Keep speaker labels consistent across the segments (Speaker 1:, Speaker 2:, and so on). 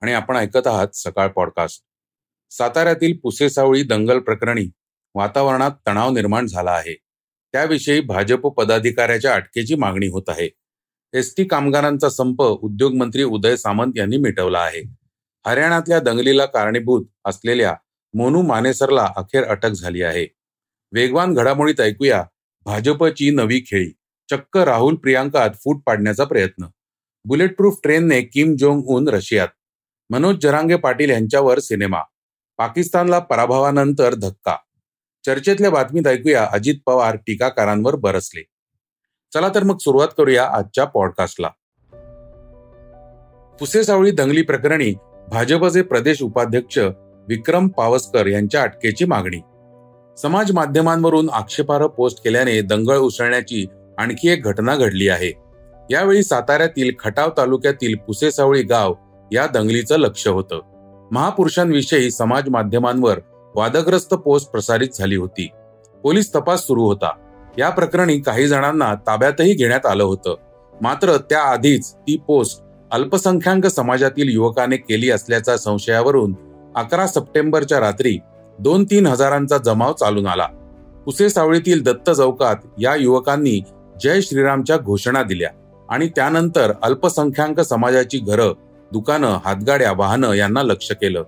Speaker 1: आणि आपण ऐकत आहात सकाळ पॉडकास्ट. साताऱ्यातील पुसेसावळी दंगल प्रकरणी वातावरणात तणाव निर्माण झाला आहे. त्याविषयी भाजप पदाधिकाऱ्याच्या अटकेची मागणी होत आहे. एसटी कामगारांचा संप उद्योगमंत्री उदय सामंत यांनी मिटवला आहे. हरियाणातल्या दंगलीला कारणीभूत असलेल्या मोनू मानेसरला अखेर अटक झाली आहे. वेगवान घडामोडीत ऐकूया भाजपची नवी खेळी. चक्क राहुल प्रियांकात फूट पाडण्याचा प्रयत्न. बुलेट प्रूफ ट्रेनने किम जोंग उन रशियात. मनोज जरांगे पाटील यांच्यावर सिनेमा. पाकिस्तानला पराभवानंतर धक्का. चर्चेतल्या बातमीत ऐकूया अजित पवार टीकाकारांवर बरसले. चला तर मग सुरुवात करूया आजच्या पॉडकास्टला. पुसेसावळी दंगली प्रकरणी भाजपचे प्रदेश उपाध्यक्ष विक्रम पावसकर यांच्या अटकेची मागणी. समाज माध्यमांवरून आक्षेपार्ह पोस्ट केल्याने दंगळ उसळण्याची आणखी एक घटना घडली आहे. यावेळी साताऱ्यातील खटाव तालुक्यातील पुसेसावळी गाव या दंगलीचं लक्ष होतं. महापुरुषांविषयी समाज माध्यमांवर वादग्रस्त पोस्ट प्रसारित झाली होती. पोलीस तपास सुरू होता. या प्रकरणी काही जणांना ताब्यातही घेण्यात आलं होतं. मात्र त्याआधीच ती पोस्ट अल्पसंख्याक समाजातील युवकाने केली असल्याच्या संशयावरून अकरा सप्टेंबरच्या रात्री दोन तीन हजारांचा जमाव चालून आला. पुसे सावळीतील दत्त चौकात या युवकांनी जय श्रीरामच्या घोषणा दिल्या आणि त्यानंतर अल्पसंख्याक समाजाची घरं दुकानं हातगाड्या वाहनं यांना लक्ष केलं.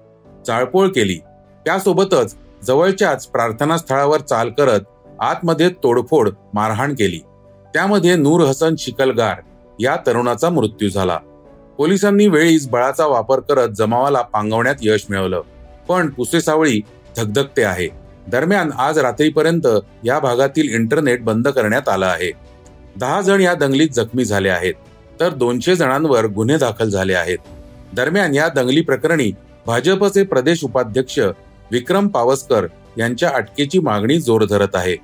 Speaker 1: चाळपोळ केली. त्यासोबतच जवळच्याच प्रार्थना स्थळावर चाल करत आतमध्ये तोडफोड मारहाण केली. त्यामध्ये नूर हसन शिकलगार या तरुणाचा मृत्यू झाला. पोलिसांनी वेळीच बळाचा वापर करत जमावाला पांगवण्यात यश मिळवलं. पण पुसेसावळी धगधगते आहे. दरम्यान आज रात्रीपर्यंत या भागातील इंटरनेट बंद करण्यात आलं आहे. दहा जण या दंगलीत जखमी झाले आहेत. तर दोनशे जणांवर गुन्हे दाखल झाले आहेत. दरम्यान या दंगली प्रकरणी भाजपचे प्रदेश उपाध्यक्ष विक्रम पावसकर यांच्या अटकेची मागणी जोर धरत आहे.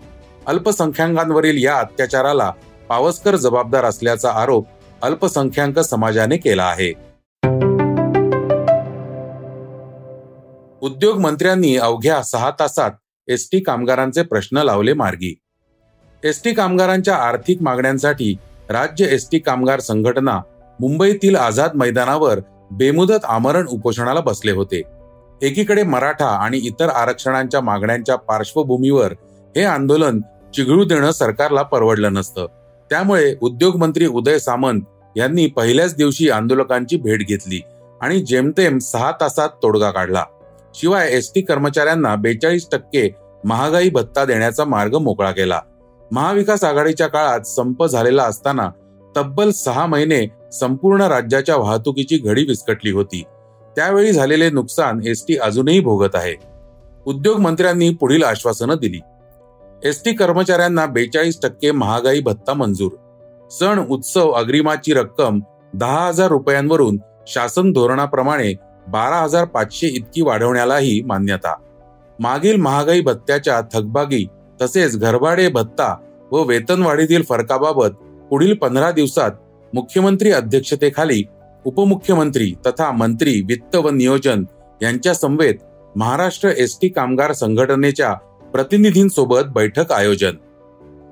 Speaker 1: अल्पसंख्याकांवरील या अत्याचाराला पावसकर जबाबदार असल्याचा आरोप अल्पसंख्याक समाजाने केला आहे. उद्योग मंत्र्यांनी अवघ्या सहा तासात एसटी कामगारांचे प्रश्न लावले मार्गी. एसटी कामगारांच्या आर्थिक मागण्यांसाठी राज्य एस टी कामगार संघटना मुंबईतील आझाद मैदानावर बेमुदत आमरण उपोषणाला बसले होते. एकीकडे मराठा आणि इतर आरक्षणांच्या मागण्यांच्या पार्श्वभूमीवर हे आंदोलन चिघळू देणं सरकारला परवडलं नसतं. त्यामुळे उद्योगमंत्री उदय सामंत यांनी पहिल्याच दिवशी आंदोलकांची भेट घेतली आणि जेमतेम सहा तासात तोडगा काढला. शिवाय एस टी कर्मचाऱ्यांना बेचाळीस टक्के महागाई भत्ता देण्याचा मार्ग मोकळा केला. महाविकास आघाडीच्या काळात संप झालेला असताना तब्बल सहा महिने संपूर्ण राज्याच्या वाहतुकीची घडी विस्कटली होती. त्यावेळी झालेले नुकसान एस टी अजूनही भोगत आहे. उद्योग मंत्र्यांनी पुढील आश्वासनं दिली. एस टी कर्मचाऱ्यांना बेचाळीस टक्के महागाई भत्ता मंजूर. सण उत्सव अग्रिमाची रक्कम दहा हजार रुपयांवरून शासन धोरणाप्रमाणे बारा हजार पाचशे इतकी वाढवण्यालाही मान्यता. मागील महागाई भत्त्याच्या थकबागी तसेच घरभाडे भत्ता व वेतनवाढीतील फरकाबाबत पुढील पंधरा दिवसात मुख्यमंत्री अध्यक्षतेखाली उपमुख्यमंत्री तथा मंत्री वित्त व नियोजन यांच्या समवेत महाराष्ट्र एस टी कामगार संघटनेच्या प्रतिनिधींसोबत बैठक आयोजन.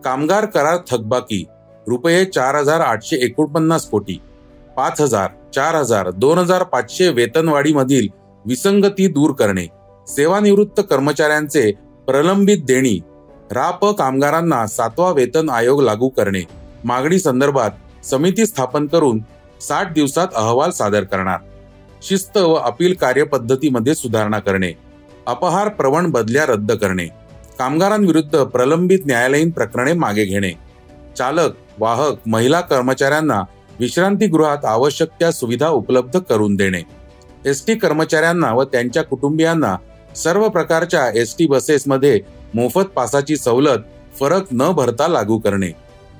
Speaker 1: कामगार करार थकबाकी रुपये चार हजार आठशे एकोणपन्नास कोटी पाच हजार चार हजार दोन हजार पाचशे वेतनवाढीमधील विसंगती दूर करणे सेवानिवृत्त कर्मचाऱ्यांचे प्रलंबित देणी राप कामगारांना सातवा वेतन आयोग लागू करणे. मागणी संदर्भात समिती स्थापन करून साठ दिवसात अहवाल सादर करणार. शिस्त व अपील कार्यपद्धतीमध्ये सुधारणा करणे. अपहार प्रवण बदल्या रद्द करणे. कामगारांविरुद्ध प्रलंबित न्यायालयीन प्रकरणे मागे घेणे. चालक वाहक महिला कर्मचाऱ्यांना विश्रांतीगृहात आवश्यक त्या सुविधा उपलब्ध करून देणे. एस टी कर्मचाऱ्यांना व त्यांच्या कुटुंबियांना सर्व प्रकारच्या एस टी बसेसमध्ये मोफत पासाची सवलत फरक न भरता लागू करणे.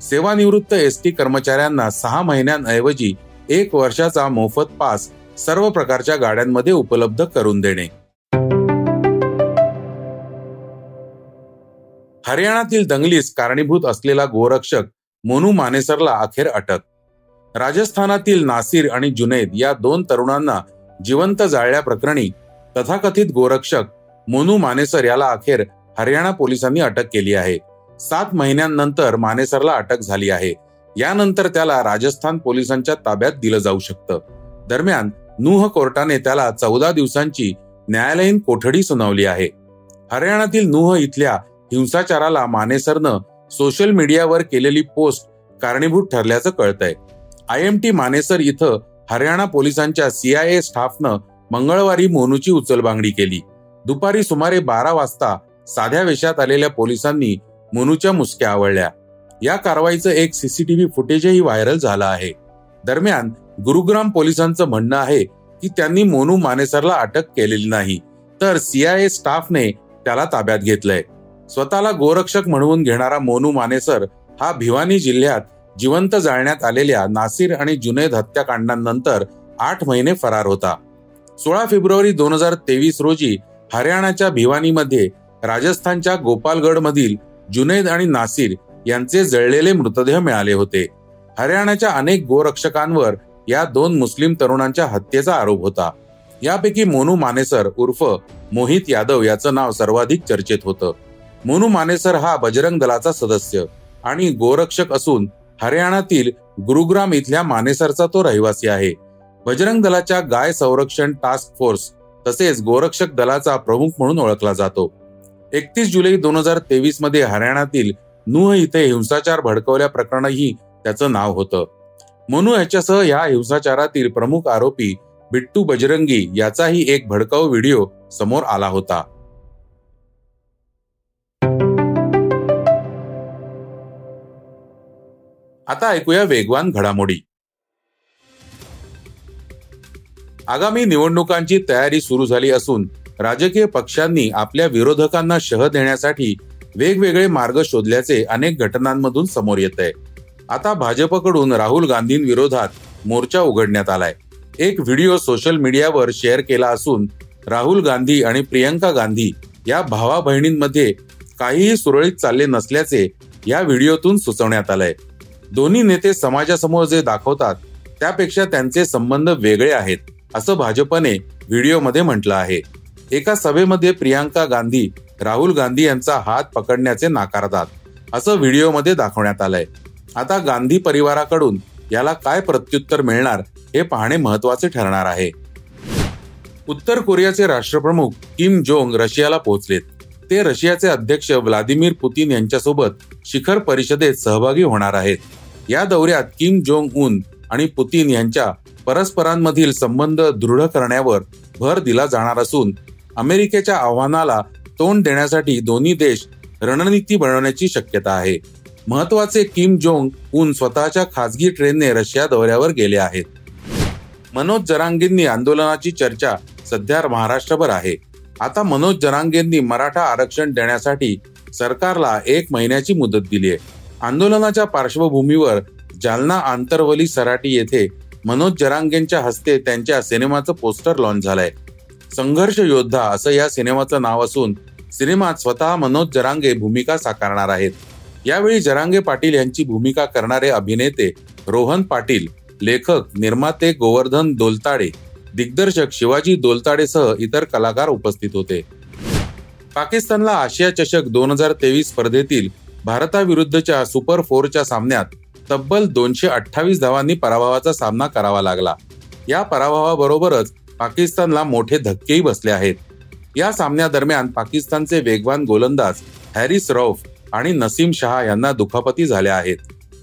Speaker 1: सेवानिवृत्त एस टी कर्मचाऱ्यांना सहा महिन्यांऐवजी एक वर्षाचा मोफत पास सर्व प्रकारच्या गाड्यांमध्ये उपलब्ध करून देणे. हरियाणातील दंगलीस कारणीभूत असलेला गोरक्षक मोनू मानेसरला अखेर अटक. राजस्थानातील नासिर आणि जुनैद या दोन तरुणांना जिवंत जाळल्याप्रकरणी तथाकथित गोरक्षक मोनू मानेसर याला अखेर हरियाणा पोलिसांनी अटक केली आहे. सात महिन्यांनंतर मानेसरला अटक झाली आहे. यानंतर त्याला राजस्थान पोलिसांच्या ताब्यात दिलं जाऊ शकतं. दरम्यान नूह कोर्टाने त्याला चौदा दिवसांची न्यायालयीन कोठडी सुनावली आहे. हरियाणातील नूह इथल्या हिंसाचाराला मानेसरनं सोशल मीडियावर केलेली पोस्ट कारणीभूत ठरल्याचं कळतंय. आय एम टी मानेसर इथं हरियाणा पोलिसांच्या सीआयए स्टाफनं मंगळवारी मोनूची उचलबांगडी केली. दुपारी सुमारे बारा वाजता साध्या वेशात आलेल्या पोलिसांनी मोनूच्या मुसक्या आवळल्या. या कारवाईचं एक सीसीटीव्ही फुटेजही व्हायरल झालं आहे. दरम्यान गुरुग्राम पोलिसांचं म्हणणं आहे की त्यांनी मोनू मानेसरला अटक केलेली नाही तर सीआयए स्टाफने त्याला ताब्यात घेतलंय. स्वतःला गोरक्षक म्हणवून घेणारा मोनू मानेसर हा भिवानी जिल्ह्यात जिवंत जाळण्यात आलेल्या नासिर आणि जुनेद हत्याकांडांनंतर आठ महिने फरार होता. सोळा फेब्रुवारी दोन हजार तेवीस रोजी हरियाणाच्या भिवानीमध्ये राजस्थानच्या गोपालगड मधील जुनेद आणि नासिर यांचे जळलेले मृतदेह मिळाले होते. हरियाणाच्या अनेक गोरक्षकांवर या दोन मुस्लिम तरुणांच्या हत्येचा आरोप होता. यापैकी मोनू मानेसर उर्फ मोहित यादव याचं नाव सर्वाधिक चर्चेत होतं. मोनू मानेसर हा बजरंग दलाचा सदस्य आणि गोरक्षक असून हरियाणातील गुरुग्राम इथल्या मानेसरचा तो रहिवासी आहे. बजरंग दलाच्या गाय संरक्षण टास्क फोर्स तसेच गोरक्षक दलाचा प्रमुख म्हणून ओळखला जातो. एकतीस जुलै दोन हजार तेवीसमध्ये हरियाणातील नुह इथे हिंसाचार भडकवल्या प्रकरणही त्याचं नाव होतं. मनु याच्यासह या हिंसाचारातील प्रमुख आरोपी बिट्टू बजरंगी याचाही एक भडकाऊ व्हिडिओ समोर आला होता. आता ऐकूया वेगवान घडामोडी. आगामी निवडणुकांची तयारी सुरू झाली असून राजकीय पक्षांनी आपल्या विरोधकांना शह देण्यासाठी वेगवेगळे मार्ग शोधल्याचे अनेक घटनांमधून समोर येत आहे. आता भाजपकडून राहुल गांधींविरोधात मोर्चा उघडण्यात आलाय. एक व्हिडिओ सोशल मीडियावर शेअर केला असून राहुल गांधी आणि प्रियंका गांधी या भावा बहिणींमध्ये काहीही सुरळीत चालले नसल्याचे या व्हिडिओतून सुचवण्यात आलंय. दोन्ही नेते समाजासमोर जे दाखवतात त्यापेक्षा त्यांचे संबंध वेगळे आहेत असं भाजपने व्हिडिओमध्ये म्हटलं आहे. एका सभेमध्ये प्रियांका गांधी राहुल गांधी यांचा हात पकडण्याचे नाकारतात असं व्हिडिओमध्ये दाखवण्यात आलंय. आता गांधी परिवाराकडून याला काय प्रत्युत्तर मिळणार हे पाहणे महत्त्वाचे ठरणार आहे. उत्तर कोरियाचे राष्ट्रप्रमुख किम जोंग रशियाला पोहोचलेत. ते रशियाचे अध्यक्ष व्लादिमीर पुतीन यांच्यासोबत शिखर परिषदेत सहभागी होणार आहेत. या दौऱ्यात किम जोंग उन आणि पुतीन यांच्या परस्परांमधील संबंध दृढ करण्यावर भर दिला जाणार असून अमेरिकेच्या आव्हानाला तोंड देण्यासाठी दोन्ही देश रणनीती बनवण्याची शक्यता आहे. महत्त्वाचे किम जोंग उन स्वतःच्या खासगी ट्रेनने रशिया दौऱ्यावर गेले आहेत. मनोज जरांगेंनी आंदोलनाची चर्चा सध्या महाराष्ट्रभर आहे. आता मनोज जरांगेंनी मराठा आरक्षण देण्यासाठी सरकारला एक महिन्याची मुदत दिली आहे. आंदोलनाच्या पार्श्वभूमीवर जालना आंतरवली सराटी येथे मनोज जरांगेंच्या हस्ते त्यांच्या सिनेमाचं पोस्टर लॉन्च झालंय. संघर्ष योद्धा असं या सिनेमाचं नाव असून सिनेमात स्वतः मनोज जरांगे भूमिका साकारणार आहेत. यावेळी जरांगे पाटील यांची भूमिका करणारे अभिनेते रोहन पाटील लेखक निर्माते गोवर्धन दोलताडे दिग्दर्शक शिवाजी दोलताडेसह इतर कलाकार उपस्थित होते. पाकिस्तानला आशिया चषक दोन हजार तेवीस स्पर्धेतील भारताविरुद्धच्या सुपर फोरच्या सामन्यात तब्बल दोनशे अठ्ठावीस धावांनी पराभवाचा सामना करावा लागला. या पराभवाबरोबरच पाकिस्तानला मोठे धक्केही बसले आहेत. या सामन्यादरम्यान पाकिस्तानचे वेगवान गोलंदाज हॅरिस रौफ आणि नसीम शहा यांना दुखापती झाल्या आहेत.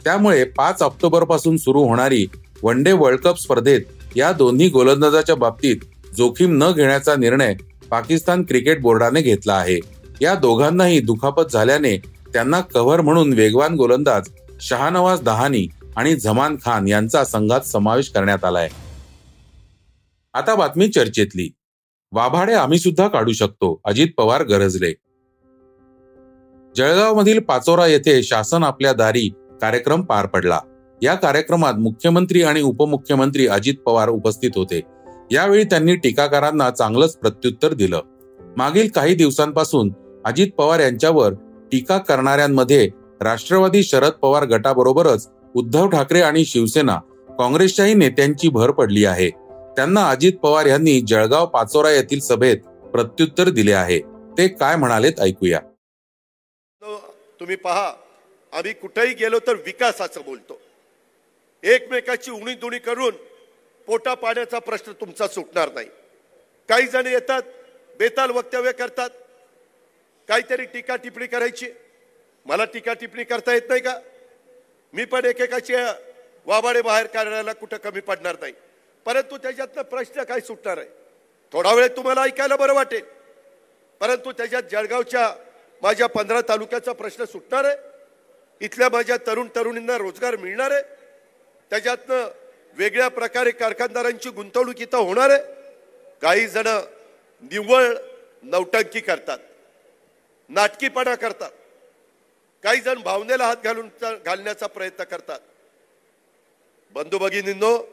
Speaker 1: त्यामुळे पाच ऑक्टोबरपासून सुरू होणारी वन डे वर्ल्ड कप स्पर्धेत या दोन्ही गोलंदाजाच्या बाबतीत जोखीम न घेण्याचा निर्णय पाकिस्तान क्रिकेट बोर्डाने घेतला आहे. या दोघांनाही दुखापत झाल्याने त्यांना कव्हर म्हणून वेगवान गोलंदाज शहानवाज दहानी आणि झमान खान यांचा संघात समावेश करण्यात आलाय. आता बातमी चर्चेतली. वाभाडे आम्ही सुद्धा काढू शकतो अजित पवार गरजले. जळगाव मधील पाचोरा येथे शासन आपल्या दारी कार्यक्रम पार पडला. या कार्यक्रमात मुख्यमंत्री आणि उपमुख्यमंत्री अजित पवार उपस्थित होते. यावेळी त्यांनी टीकाकारांना चांगलंच प्रत्युत्तर दिलं. मागील काही दिवसांपासून अजित पवार यांच्यावर टीका करणाऱ्यांमध्ये राष्ट्रवादी शरद पवार गटाबरोबरच उद्धव ठाकरे आणि शिवसेना काँग्रेसच्याही नेत्यांची भर पडली आहे. त्यांना अजित पवार यांनी जळगाव पाचोरा येथील सभेत प्रत्युत्तर दिले आहे. ते काय म्हणालेत ऐकूया.
Speaker 2: तुम्ही पहा आम्ही कुठेही गेलो तर विकासाचं बोलतो. एकमेकाची उणी दुणी करून पोटा पाण्याचा प्रश्न तुमचा सुटणार नाही. काही जण येतात बेताल वक्तव्य करतात. काहीतरी टीका टिप्पणी करायची. मला टीका टिप्पणी करता येत नाही का? मी पण एकेकाची वाबाडे बाहेर काढण्याला कुठं कमी पडणार नाही. परंतु त्याच्यातनं प्रश्न काय सुटणार आहे? थोडा वेळ तुम्हाला ऐकायला बरं वाटेल. परंतु त्याच्यात जळगावच्या माझ्या पंधरा तालुक्याचा प्रश्न सुटणार आहे. इथल्या माझ्या तरुण तरुणींना रोजगार मिळणार आहे. त्याच्यातनं वेगळ्या प्रकारे कारखानदारांची गुंतवणूक इथं होणार आहे. काही जण निव्वळ नौटंकी करतात. नाटकीपणा करतात. काही जण भावनेला हात घालून घालण्याचा प्रयत्न करतात. बंधू भगिनींनो